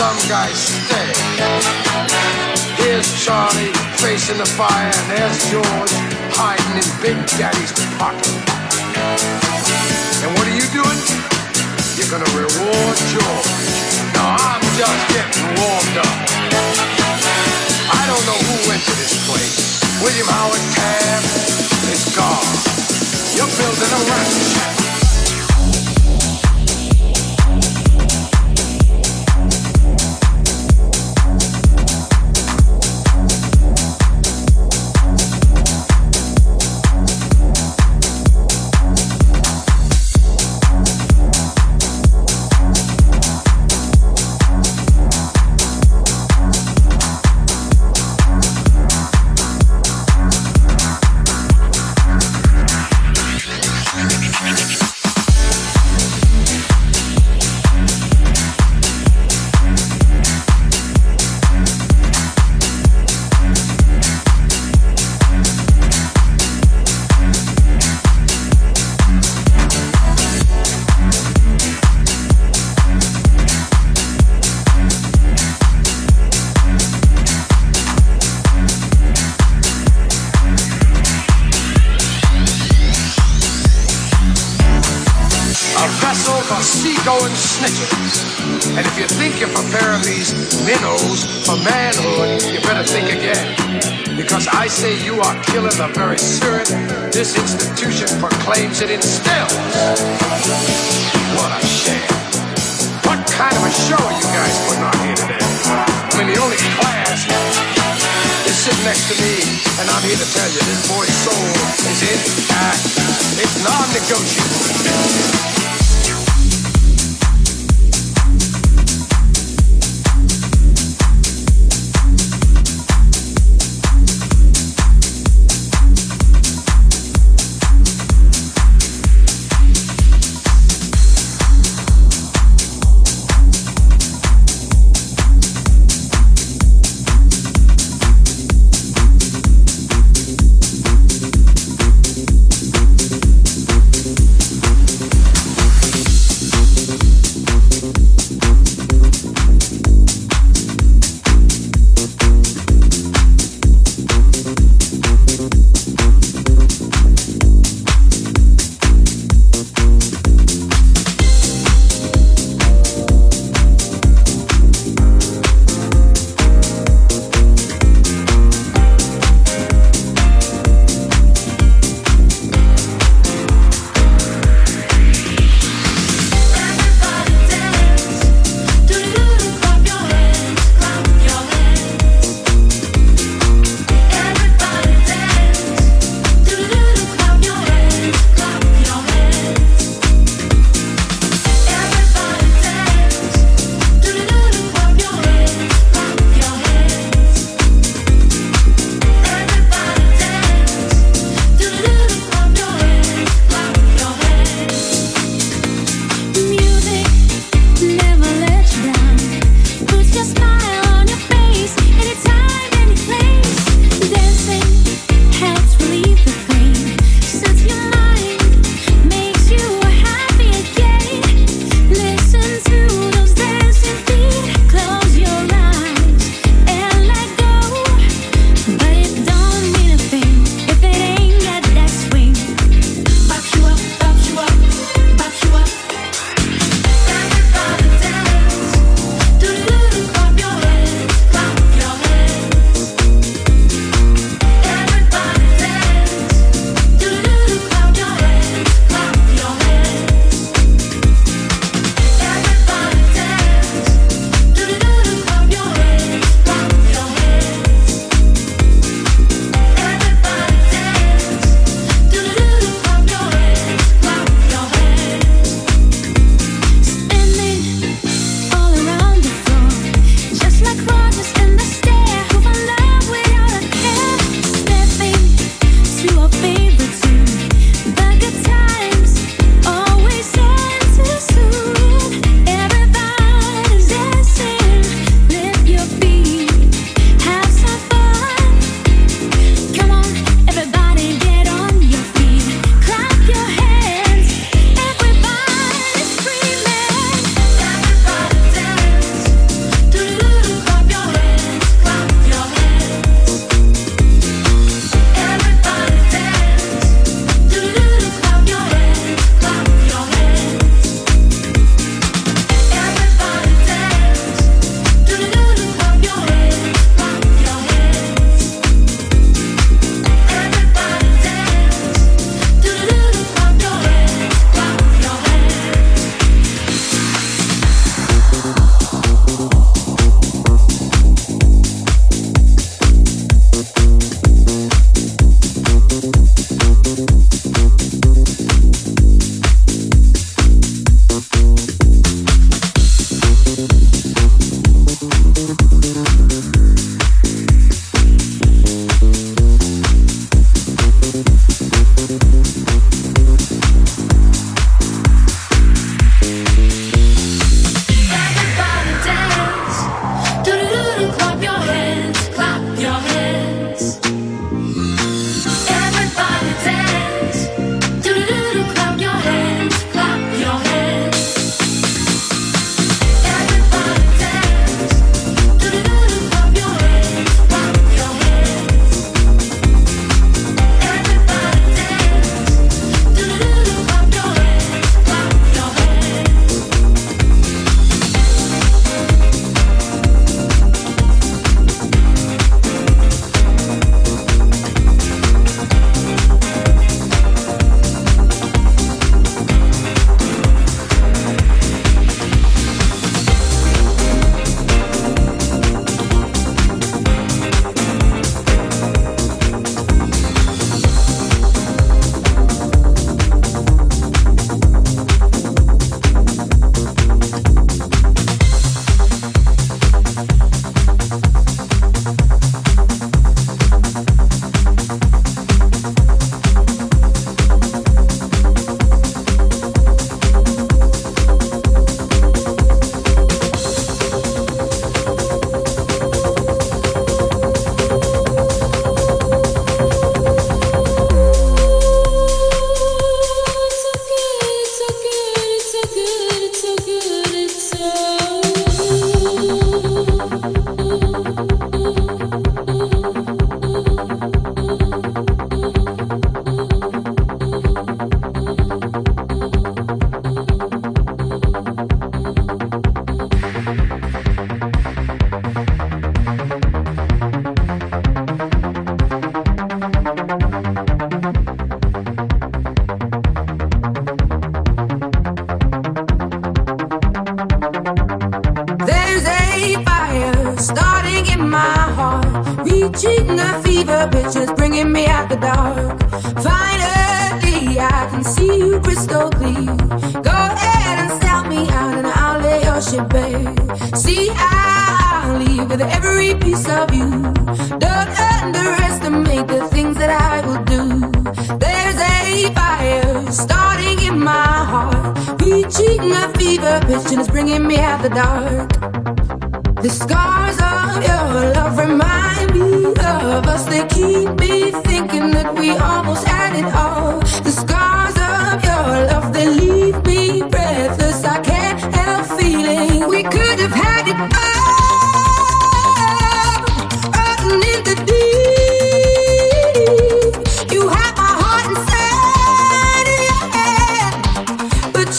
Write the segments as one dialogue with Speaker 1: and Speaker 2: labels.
Speaker 1: some guys stay. Here's Charlie facing the fire, and there's George hiding in Big Daddy's pocket. And what are you doing? You're gonna reward George. Now I'm just getting warmed up. I don't know who went to this place. William Howard Taft is gone. You're building a ranch. snitches. And if you think you're preparing these minnows for manhood, you better think again. Because I say you are killing the very spirit this institution proclaims it instills. What a shame. What kind of a show are you guys putting on here today? I mean, the only class is sitting next to me, and I'm here to tell you this boy's soul is intact. It's non-negotiable.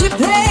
Speaker 2: You played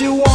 Speaker 3: you want